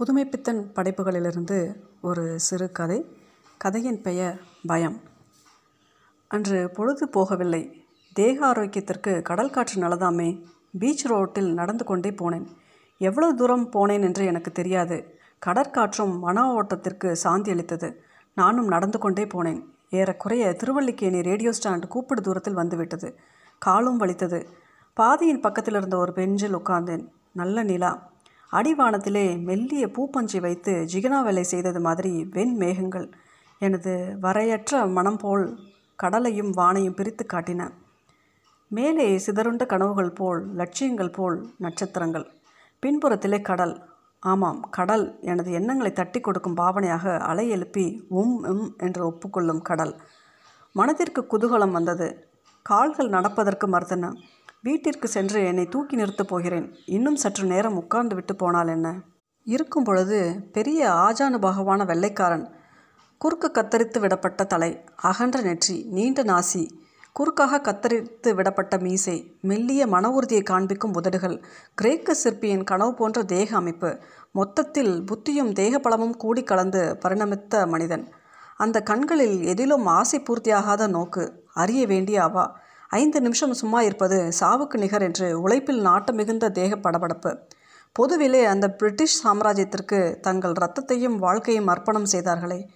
புதுமைப்பித்தன் படைப்புகளிலிருந்து ஒரு சிறு கதை. கதையின் பெயர் பயம். அன்று பொழுது போகவில்லை. தேக ஆரோக்கியத்திற்கு கடல் காற்று நல்லதாமே பீச் ரோட்டில் நடந்து கொண்டே போனேன். எவ்வளவு தூரம் போனேன் என்று எனக்கு தெரியாது. கடற்காற்றும் மன ஓட்டத்திற்கு சாந்தி அளித்தது. நானும் நடந்து கொண்டே போனேன். ஏறக்குறைய திருவல்லிக்கேணி ரேடியோ ஸ்டாண்ட் கூப்பிடு தூரத்தில் வந்துவிட்டது. காலும் வலித்தது. பாதையின் பக்கத்தில் இருந்த ஒரு பெஞ்சில் உட்கார்ந்தேன். நல்ல நிலா. அடிவானத்திலே மெல்லிய பூப்பஞ்சை வைத்து ஜிகனா வேலை செய்தது மாதிரி வெண் மேகங்கள். எனது வரையற்ற மனம் போல் கடலையும் வானையும் பிரித்து காட்டின. மேலே சிதறுண்ட கனவுகள் போல் லட்சியங்கள் போல் நட்சத்திரங்கள். பின்புறத்திலே கடல். ஆமாம் கடல் எனது எண்ணங்களை தட்டி கொடுக்கும் பாவனையாக அலை எழுப்பி உம் உம் என்று ஒப்புக்கொள்ளும் கடல். மனதிற்கு குதூகலம் வந்தது. கால்கள் நடப்பதற்கு மறுத்தன. வீட்டிற்கு சென்று என்னை தூக்கி நிறுத்தப் போகிறேன். இன்னும் சற்று நேரம் உட்கார்ந்து விட்டு போனால் என்ன? இருக்கும் பொழுது பெரிய ஆஜானுபாகவான வெள்ளைக்காரன் குறுக்கு கத்தரித்து விடப்பட்ட தலை அகன்ற நெற்றி நீண்ட நாசி குறுக்காக கத்தரித்து விடப்பட்ட மீசை மெல்லிய மன உறுதியை காண்பிக்கும் உதடுகள் கிரேக்க சிற்பியின் கனவு போன்ற தேக அமைப்பு மொத்தத்தில் புத்தியும் தேகபலமும் கூடி கலந்து பரிணமித்த மனிதன். அந்த கண்களில் எதிலும் ஆசை பூர்த்தியாகாத நோக்கு அறிய வேண்டிய அவா. ஐந்து நிமிஷம் சும்மா இருப்பது சாவுக்கு நிகர் என்று உழைப்பில் நாட்டம் மிகுந்த தேக படபடப்பு. பொதுவிலே அந்த பிரிட்டிஷ் சாம்ராஜ்யத்திற்கு தங்கள் இரத்தத்தையும் வாழ்க்கையும் அர்ப்பணம் செய்தார்களே.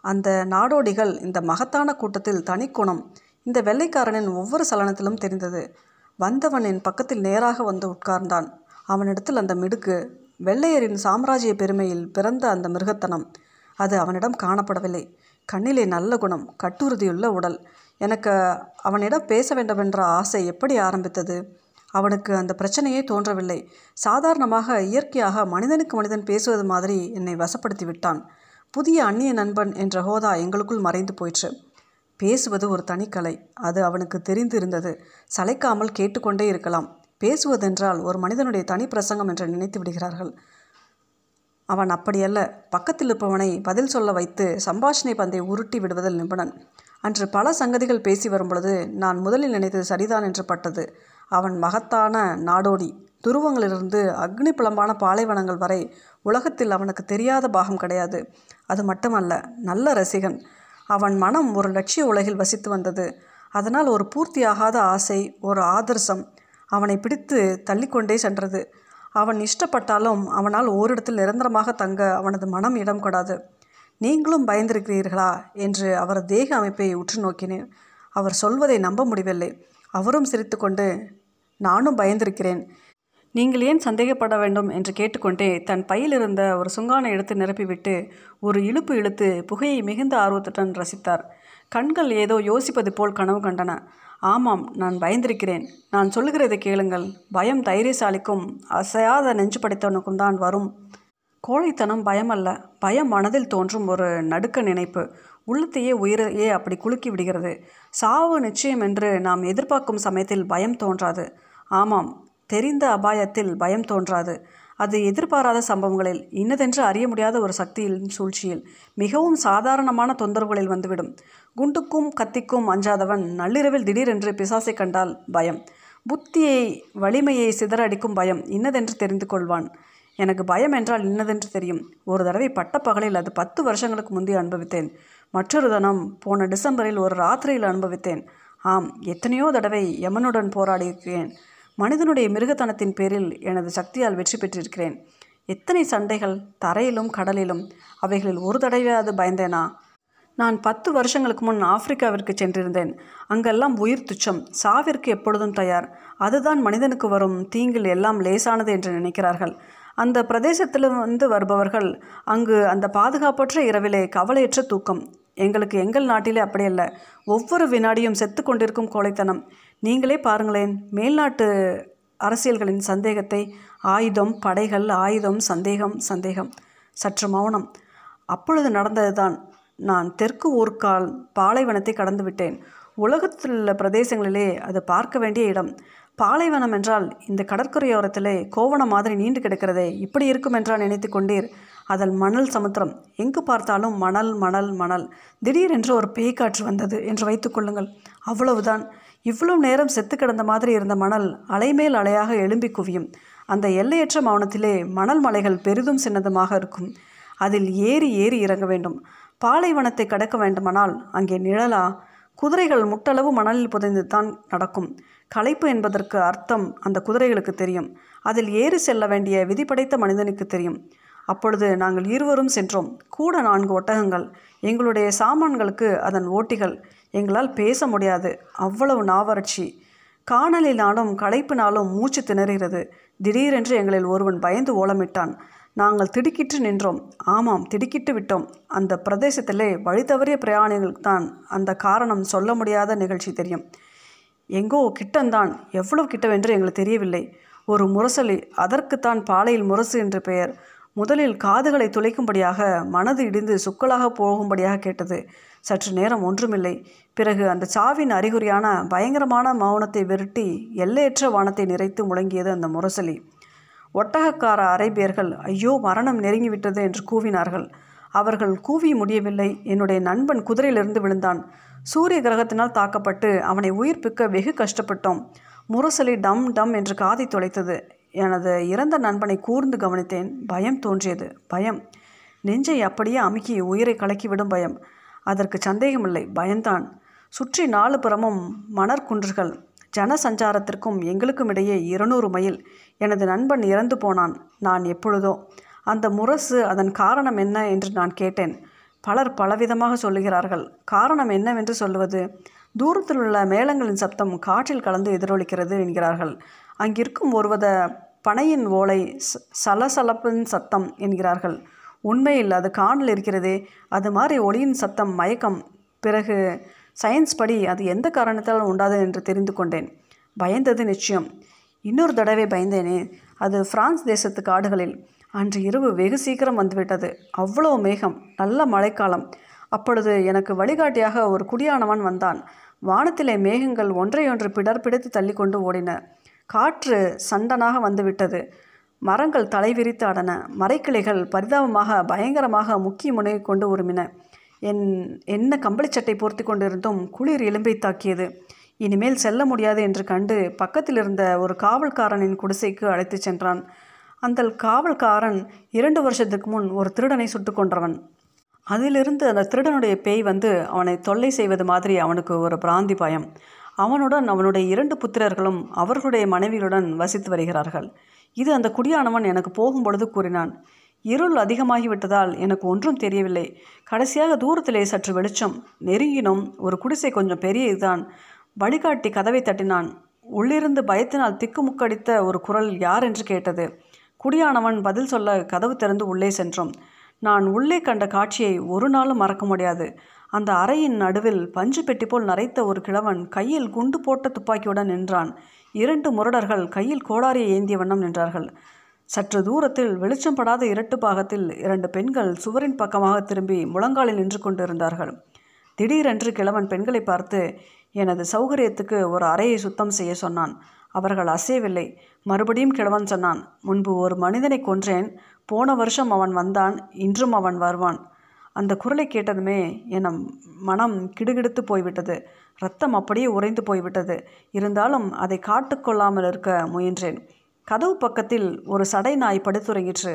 அந்த நாடோடிகள் இந்த மகத்தான கூட்டத்தில் தனிக்குணம். இந்த வெள்ளைக்காரனின் ஒவ்வொரு சலனத்திலும் தெரிந்தது. வந்தவனின் பக்கத்தில் நேராக வந்து உட்கார்ந்தான். அவனிடத்தில் அந்த மிடுக்கு வெள்ளையரின் சாம்ராஜ்ய பெருமையில் பிறந்த அந்த மிருகத்தனம். அது அவனிடம் காணப்படவில்லை. கண்ணிலே நல்ல குணம் கட்டுறுதியுள்ள உடல். எனக்கு அவனிடம் பேச வேண்டுமென்ற ஆசை எப்படி ஆரம்பித்தது? அவனுக்கு அந்த பிரச்சனையே தோன்றவில்லை. சாதாரணமாக இயற்கையாக மனிதனுக்கு மனிதன் பேசுவது மாதிரி என்னை வசப்படுத்தி விட்டான். புதிய அந்நிய நண்பன் என்ற ஹோதா எங்களுக்குள் மறைந்து போயிற்று. பேசுவது ஒரு தனிக்கலை அது அவனுக்கு தெரிந்திருந்தது. சளைக்காமல் கேட்டுக்கொண்டே இருக்கலாம். பேசுவதென்றால் ஒரு மனிதனுடைய தனி பிரசங்கம் என்று நினைத்து விடுகிறார்கள். அவன் அப்படியல்ல. பக்கத்தில் இருப்பவனை பதில் சொல்ல வைத்து சம்பாஷணை பந்தை உருட்டி விடுவதில் நிபுணன். அன்று பல சங்கதிகள் பேசி வரும்பொழுது நான் முதலில் நினைத்தது சரிதான் என்று பட்டது. அவன் மகத்தான நாடோடி. துருவங்களிலிருந்து அக்னி புலம்பான பாலைவனங்கள் வரை உலகத்தில் அவனுக்கு தெரியாத பாகம் கிடையாது. அது மட்டுமல்ல நல்ல ரசிகன். அவன் மனம் ஒரு லட்சிய உலகில் வசித்து வந்தது. அதனால் ஒரு பூர்த்தியாகாத ஆசை ஒரு ஆதர்சம் அவனை பிடித்து தள்ளிக்கொண்டே சென்றது. அவன் இஷ்டப்பட்டாலும் அவனால் ஓரிடத்தில் நிரந்தரமாக தங்க அவனது மனம் இடம் கொடாது. நீங்களும் பயந்திருக்கிறீர்களா? என்று அவர் தேக அமைப்பை உற்று நோக்கினேன் அவர் சொல்வதை நம்ப முடியவில்லை அவரும் சிரித்துக்கொண்டு நானும் பயந்திருக்கிறேன். நீங்கள் ஏன் சந்தேகப்பட வேண்டும்? என்று கேட்டுக்கொண்டே தன் பையில் இருந்த ஒரு சுங்கானை எடுத்து நிரப்பிவிட்டு ஒரு இழுப்பு இழுத்து புகையை மிகுந்த ஆர்வத்துடன் ரசித்தார். கண்கள் ஏதோ யோசிப்பது போல் கனவு கண்டன. ஆமாம் நான் பயந்திருக்கிறேன். நான் சொல்லுகிறதை கேளுங்கள். பயம் தைரியசாலிக்கும் அசையாத நெஞ்சு படைத்தவனுக்கும் தான் வரும். கோழைத்தனம் பயம் அல்ல பயம் மனதில் தோன்றும் ஒரு நடுக்க நினைப்பு. உள்ளத்தையே உயிரையே அப்படி குலுக்கி விடுகிறது. சாவு நிச்சயம் என்று நாம் எதிர்பார்க்கும் சமயத்தில் பயம் தோன்றாது. ஆமாம் தெரிந்த அபாயத்தில் பயம் தோன்றாது. அது எதிர்பாராத சம்பவங்களில் இன்னதென்று அறிய முடியாத ஒரு சக்தியின் சூழ்ச்சியில் மிகவும் சாதாரணமான தொந்தரவுகளில் வந்துவிடும். குண்டுக்கும் கத்திக்கும் அஞ்சாதவன் நள்ளிரவில் திடீரென்று பிசாசை கண்டால் பயம். புத்தியை வலிமையை சிதறடிக்கும் பயம் இன்னதென்று தெரிந்து கொள்வான். எனக்கு பயம் என்றால் இன்னதென்று தெரியும்? ஒரு தடவை பட்டப்பகலில் அது பத்து வருஷங்களுக்கு முந்தைய அனுபவித்தேன். மற்றொரு தினம் போன டிசம்பரில் ஒரு ராத்திரியில் அனுபவித்தேன். ஆம் எத்தனையோ தடவை யமனுடன் போராடியிருக்கிறேன். மனிதனுடைய மிருகத்தனத்தின் பேரில் எனது சக்தியால் வெற்றி பெற்றிருக்கிறேன். எத்தனை சண்டைகள் தரையிலும் கடலிலும் அவைகளில் ஒரு தடவையாவது பயந்தேனா? நான் பத்து வருஷங்களுக்கு முன் ஆப்பிரிக்காவிற்கு சென்றிருந்தேன். அங்கெல்லாம் உயிர் துச்சம் சாவிற்கு எப்பொழுதும் தயார். அதுதான் மனிதனுக்கு வரும் தீங்கில் எல்லாம் லேசானது என்று நினைக்கிறார்கள். அந்த பிரதேசத்தில் வந்து வருபவர்கள் அங்கு அந்த பாதுகாப்பற்ற இரவிலே கவலையற்ற தூக்கம். எங்களுக்கு எங்கள் நாட்டிலே அப்படியல்ல ஒவ்வொரு வினாடியும் செத்து கொண்டிருக்கும் கோழைத்தனம். நீங்களே பாருங்களேன் மேல்நாட்டு அரசியல்களின் சந்தேகத்தை ஆயுதம் படைகள் ஆயுதம் சந்தேகம் சந்தேகம். சற்று மௌனம். அப்பொழுது நடந்ததுதான். நான் தெற்கு ஊர்க்கால் பாலைவனத்தை கடந்து விட்டேன் உலகத்தில் உள்ள பிரதேசங்களிலே அது பார்க்க வேண்டிய இடம். பாலைவனம் என்றால் இந்த கடற்கரையோரத்திலே கோவணம் மாதிரி நீண்டு கிடக்கிறதே இப்படி இருக்கும் என்றால் நினைத்து கொண்டீர். அதன் மணல் சமுத்திரம். எங்கு பார்த்தாலும் மணல் மணல் மணல். திடீரென்று ஒரு பேய்காற்று வந்தது என்று வைத்துக்கொள்ளுங்கள் அவ்வளவுதான். இவ்வளவு நேரம் செத்து கிடந்த மாதிரி இருந்த மணல் அலைமேல் அலையாக எழும்பி குவியும். அந்த எல்லையற்ற மௌனத்திலே மணல் மலைகள் பெரிதும் சின்னதுமாக இருக்கும். அதில் ஏறி ஏறி இறங்க வேண்டும். பாலைவனத்தை கடக்க வேண்டுமானால் அங்கே நிழலா? குதிரைகள் முட்டளவு மணலில் புதைந்து தான் நடக்கும். களைப்பு என்பதற்கு அர்த்தம் அந்த குதிரைகளுக்கு தெரியும். அதில் ஏறி செல்ல வேண்டிய விதிப்படைத்த மனிதனுக்கு தெரியும். அப்பொழுது நாங்கள் இருவரும் சென்றோம். கூட நான்கு ஒட்டகங்கள். எங்களுடைய சாமான்களுக்கு அதன் ஓட்டிகள். எங்களால் பேச முடியாது. அவ்வளவு நாவறட்சி. காணலினாலும் களைப்பினாலும் மூச்சு திணறுகிறது. திடீரென்று எங்களில் ஒருவன் பயந்து ஓலமிட்டான். நாங்கள் திடுக்கிட்டு நின்றோம். ஆமாம் திடுக்கிட்டு விட்டோம். அந்த பிரதேசத்திலே வழி தவறிய பிரயாணிகளுக்கு தான் அந்த காரணம் சொல்ல முடியாத நிகழ்ச்சி தெரியும். எங்கோ கிட்டந்தான். எவ்வளவு கிட்டவென்று எங்களுக்கு தெரியவில்லை. ஒரு முரசலி அதற்குத்தான் பாலையில் முரசு என்று பெயர். முதலில் காதுகளை துளைக்கும்படியாக மனது இடிந்து சுக்கலாக போகும்படியாக கேட்டது. சற்று நேரம் ஒன்றுமில்லை. பிறகு அந்த சாவின் அறிகுறியான பயங்கரமான மௌனத்தை விரட்டி எல்லையற்ற வானத்தை நிறைத்து முழங்கியது அந்த முரசலி. ஒட்டகக்கார அரைபேர்கள் ஐயோ மரணம் நெருங்கிவிட்டது என்று கூவினார்கள். அவர்கள் கூவி முடியவில்லை. என்னுடைய நண்பன் குதிரையிலிருந்து விழுந்தான். சூரிய கிரகத்தினால் தாக்கப்பட்டு அவனை உயிர்ப்பிக்க வெகு கஷ்டப்பட்டோம். முரசலி டம் டம் என்று காதை துளைத்தது எனது இறந்த நண்பனை கூர்ந்து கவனித்தேன். பயம் தோன்றியது. பயம். நெஞ்சை அப்படியே அமுக்கி உயிரை கலக்கிவிடும் பயம். அதற்கு சந்தேகமில்லை. பயந்தான் சுற்றி நாலு புறமும் மணற்குன்றுகள். ஜன சஞ்சாரத்திற்கும் எங்களுக்கும் இடையே இருநூறு மைல். எனது நண்பன் இறந்து போனான். நான் எப்பொழுதோ? அந்த முரசு அதன் காரணம் என்ன என்று நான் கேட்டேன். பலர் பலவிதமாக சொல்லுகிறார்கள். காரணம் என்னவென்று சொல்வது? தூரத்தில் உள்ள மேளங்களின் சப்தம் காற்றில் கலந்து எதிரொலிக்கிறது என்கிறார்கள். அங்கிருக்கும் ஒருவத பனையின் ஓலை ச- சலசலப்பின் சத்தம் என்கிறார்கள். உண்மையில் அது காணல் இருக்கிறதே. அது மாதிரி ஒளியின் சத்தம் மயக்கம். பிறகு சயின்ஸ் படி அது எந்த காரணத்தால் உண்டாது என்று தெரிந்து கொண்டேன். பயந்தது நிச்சயம். இன்னொரு தடவை பயந்தேனே. அது பிரான்ஸ் தேசத்து காடுகளில். அன்று இரவு வெகு சீக்கிரம் வந்துவிட்டது. அவ்வளோ மேகம் நல்ல மழைக்காலம். அப்பொழுது எனக்கு வழிகாட்டியாக ஒரு குடியானவன் வந்தான். வானத்திலே மேகங்கள் ஒன்றையொன்று பிடர் பிடித்து தள்ளிக்கொண்டு ஓடின. காற்று சண்டனாக வந்துவிட்டது. மரங்கள் தலைவிரித்து ஆடன. மரைக்கிளைகள் பரிதாபமாக பயங்கரமாக முக்கிய முனை கொண்டு உருமின. என் என்ன கம்பளிச்சட்டை போர்த்தி கொண்டிருந்தும் குளிர் எலும்பை தாக்கியது. இனிமேல் செல்ல முடியாது என்று கண்டு பக்கத்தில் இருந்த ஒரு காவல்காரனின் குடிசைக்கு அழைத்துச் சென்றான். அந்த காவல்காரன் இரண்டு வருஷத்துக்கு முன் ஒரு திருடனை சுட்டு கொன்றவன். அதிலிருந்து அந்த திருடனுடைய பேய் வந்து அவனை தொல்லை செய்வது மாதிரி அவனுக்கு ஒரு பிராந்தி பயம். அவனுடன் அவனுடைய இரண்டு புத்திரர்களும் அவர்களுடைய மனைவிகளுடன் வசித்து வருகிறார்கள். இது அந்த குடியானவன் எனக்கு போகும்பொழுது கூறினான். இருள் அதிகமாகிவிட்டதால் எனக்கு ஒன்றும் தெரியவில்லை. கடைசியாக தூரத்திலே சற்று வெளிச்சம். நெருங்கினோம் ஒரு குடிசை கொஞ்சம் பெரியதுதான் வழிகாட்டி கதவை தட்டினான். உள்ளிருந்து பயத்தினால் திக்குமுக்கடித்த ஒரு குரல் யார் என்று கேட்டது. குடியானவன் பதில் சொல்ல கதவு திறந்து உள்ளே சென்றோம் நான் உள்ளே கண்ட காட்சியை ஒரு நாளும் மறக்க முடியாது. அந்த அறையின் நடுவில் பஞ்சு பெட்டி போல் நரைத்த ஒரு கிழவன் கையில் குண்டு போட்ட துப்பாக்கியுடன் நின்றான். இரண்டு முரடர்கள் கையில் கோடாரியை ஏந்திய வண்ணம் நின்றார்கள். சற்று தூரத்தில் வெளிச்சம் படாத இரட்டு பாகத்தில் இரண்டு பெண்கள் சுவரின் பக்கமாக திரும்பி முழங்காலில் நின்று கொண்டிருந்தார்கள். திடீரென்று கிழவன் பெண்களை பார்த்து எனது சௌகரியத்துக்கு ஒரு அறையை சுத்தம் செய்ய சொன்னான். அவர்கள் அசையவில்லை. மறுபடியும் கிழவன் சொன்னான் முன்பு ஒரு மனிதனை கொன்றேன். போன வருஷம் அவன் வந்தான். இன்றும் அவன் வருவான். அந்த குரலை கேட்டதுமே என் மனம் கிடுகிடுத்து போய்விட்டது. ரத்தம் அப்படியே உறைந்து போய்விட்டது. இருந்தாலும் அதை காட்டுக்கொள்ளாமல் இருக்க முயன்றேன். கதவு பக்கத்தில் ஒரு சடை நாய் படுத்துறங்கிற்று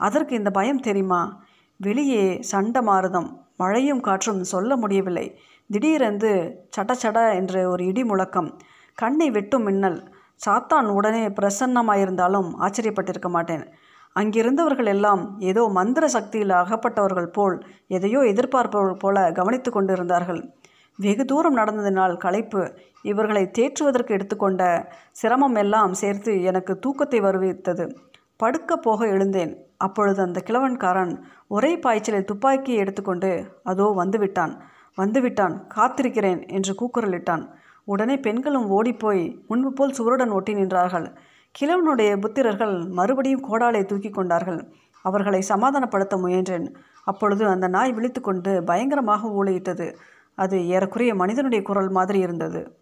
அதற்கு இந்த பயம் தெரியுமா? வெளியே சண்டை மாறுதம் மழையும் காற்றும் சொல்ல முடியவில்லை. திடீரென்று சட சட என்று ஒரு இடி முழக்கம். கண்ணை வெட்டும் மின்னல். சாத்தான் உடனே பிரசன்னமாயிருந்தாலும் ஆச்சரியப்பட்டிருக்க மாட்டேன். அங்கிருந்தவர்கள் எல்லாம் ஏதோ மந்திர சக்தியில் அகப்பட்டவர்கள் போல் எதையோ எதிர்பார்ப்பவர்கள் போல கவனித்து கொண்டிருந்தார்கள். வெகு தூரம் நடந்ததினால் களைப்பு இவர்களை தேற்றுவதற்கு எடுத்துக்கொண்ட சிரமம் எல்லாம் சேர்த்து எனக்கு தூக்கத்தை வருவித்தது. படுக்க போக எழுந்தேன். அப்பொழுது அந்த கிழவன்காரன் ஒரே பாய்ச்சலில் துப்பாக்கியை எடுத்துக்கொண்டு அதோ வந்துவிட்டான். வந்துவிட்டான். காத்திருக்கிறேன் என்று கூக்குரலிட்டான். உடனே பெண்களும் ஓடிப்போய் முன்பு போல் சுவருடன் ஒட்டி நின்றார்கள். கிழவனுடைய புத்திரர்கள் மறுபடியும் கோடாலை தூக்கி கொண்டார்கள். அவர்களை சமாதானப்படுத்த முயன்றேன். அப்பொழுது அந்த நாய் விழித்துக்கொண்டு பயங்கரமாக ஊழையிட்டது அது ஏறக்குறைய மனிதனுடைய குரல் மாதிரி இருந்தது.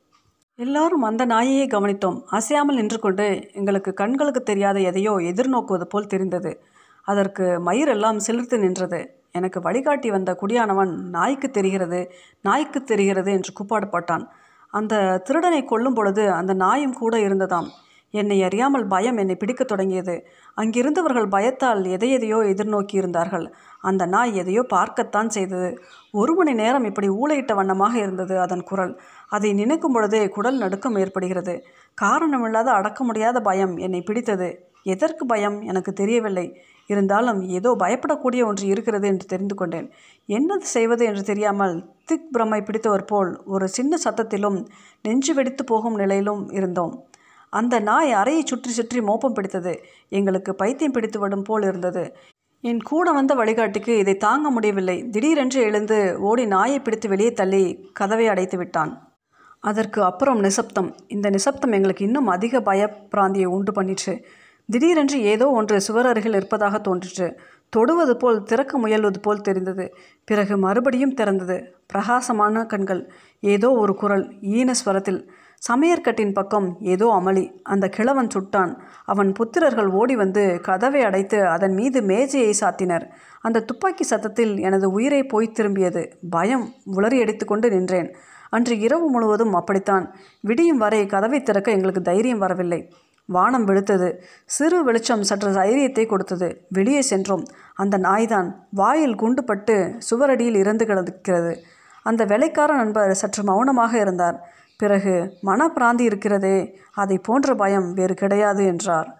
எல்லாரும் அந்த நாயையே கவனித்தோம். அசையாமல் நின்று கொண்டு எங்களுக்கு கண்களுக்கு தெரியாத எதையோ எதிர்நோக்குவது போல் தெரிந்தது. அதற்கு மயிரெல்லாம் சிலிர்த்து நின்றது. எனக்கு வழிகாட்டி வந்த குடியானவன் நாய்க்கு தெரிகிறது நாய்க்கு தெரிகிறது என்று கூப்பாடு போட்டான். அந்த திருடனை கொல்லும் பொழுது அந்த நாயும் கூட இருந்ததாம். என்னை அறியாமல் பயம் என்னை பிடிக்கத் தொடங்கியது. அங்கிருந்தவர்கள் பயத்தால் எதை எதையோ எதிர்நோக்கி இருந்தார்கள் அந்த நாய் எதையோ பார்க்கத்தான் செய்தது. ஒரு மணி நேரம் இப்படி ஊளையிட்ட வண்ணமாக இருந்தது அதன் குரல். அதை நினைக்கும் பொழுதே குடல் நடுக்கம் ஏற்படுகிறது. காரணமில்லாத அடக்க முடியாத பயம் என்னை பிடித்தது. எதற்கு பயம்? எனக்கு தெரியவில்லை. இருந்தாலும் ஏதோ பயப்படக்கூடிய ஒன்று இருக்கிறது என்று தெரிந்து கொண்டேன். என்னது செய்வது என்று தெரியாமல் திக் பிரமை பிடித்தவர் போல் ஒரு சின்ன சத்தத்திலும் நெஞ்சு வெடித்து போகும் நிலையிலும் இருந்தோம். அந்த நாய் அறையை சுற்றி சுற்றி மோப்பம் பிடித்தது. எங்களுக்கு பைத்தியம் பிடித்து விடும் போல் இருந்தது. என் கூட வந்த வழிகாட்டிக்கு இதை தாங்க முடியவில்லை. திடீரென்று எழுந்து ஓடி நாயை பிடித்து வெளியே தள்ளி கதவை அடைத்து விட்டான். அதற்கு அப்புறம் நிசப்தம். இந்த நிசப்தம் எங்களுக்கு இன்னும் அதிக பயப்பிராந்தியை உண்டு பண்ணிற்று. திடீரென்று ஏதோ ஒன்று சுவர் அருகில் இருப்பதாக தோன்றிற்று. தொடுவது போல் திறக்க முயல்வது போல் தெரிந்தது. பிறகு மறுபடியும் திறந்தது. பிரகாசமான கண்கள். ஏதோ ஒரு குரல் ஈன ஸ்வரத்தில். சமையற்கட்டின் பக்கம் ஏதோ அமளி. அந்த கிழவன் சுட்டான். அவன் புத்திரர்கள் ஓடி வந்து கதவை அடைத்து அதன் மீது மேஜையை சாத்தினர். அந்த துப்பாக்கி சத்தத்தில் எனது உயிரை போய் திரும்பியது. பயம் உளறி அடித்துக்கொண்டு நின்றேன். அன்று இரவு முழுவதும் அப்படித்தான். விடியும் வரை கதவை திறக்க எங்களுக்கு தைரியம் வரவில்லை. வானம் வெளுத்தது. சிறு வெளிச்சம் சற்று தைரியத்தை கொடுத்தது. வெளியே சென்றோம். அந்த நாய்தான் வாயில் குண்டுபட்டு சுவரடியில் இறந்து கிடக்கிறது. அந்த வேலைக்கார நண்பர் சற்று மௌனமாக இருந்தார். பிறகு மனப்பிராந்தி இருக்கிறதே அதை போன்ற பயம் வேறு கிடையாது என்றார்.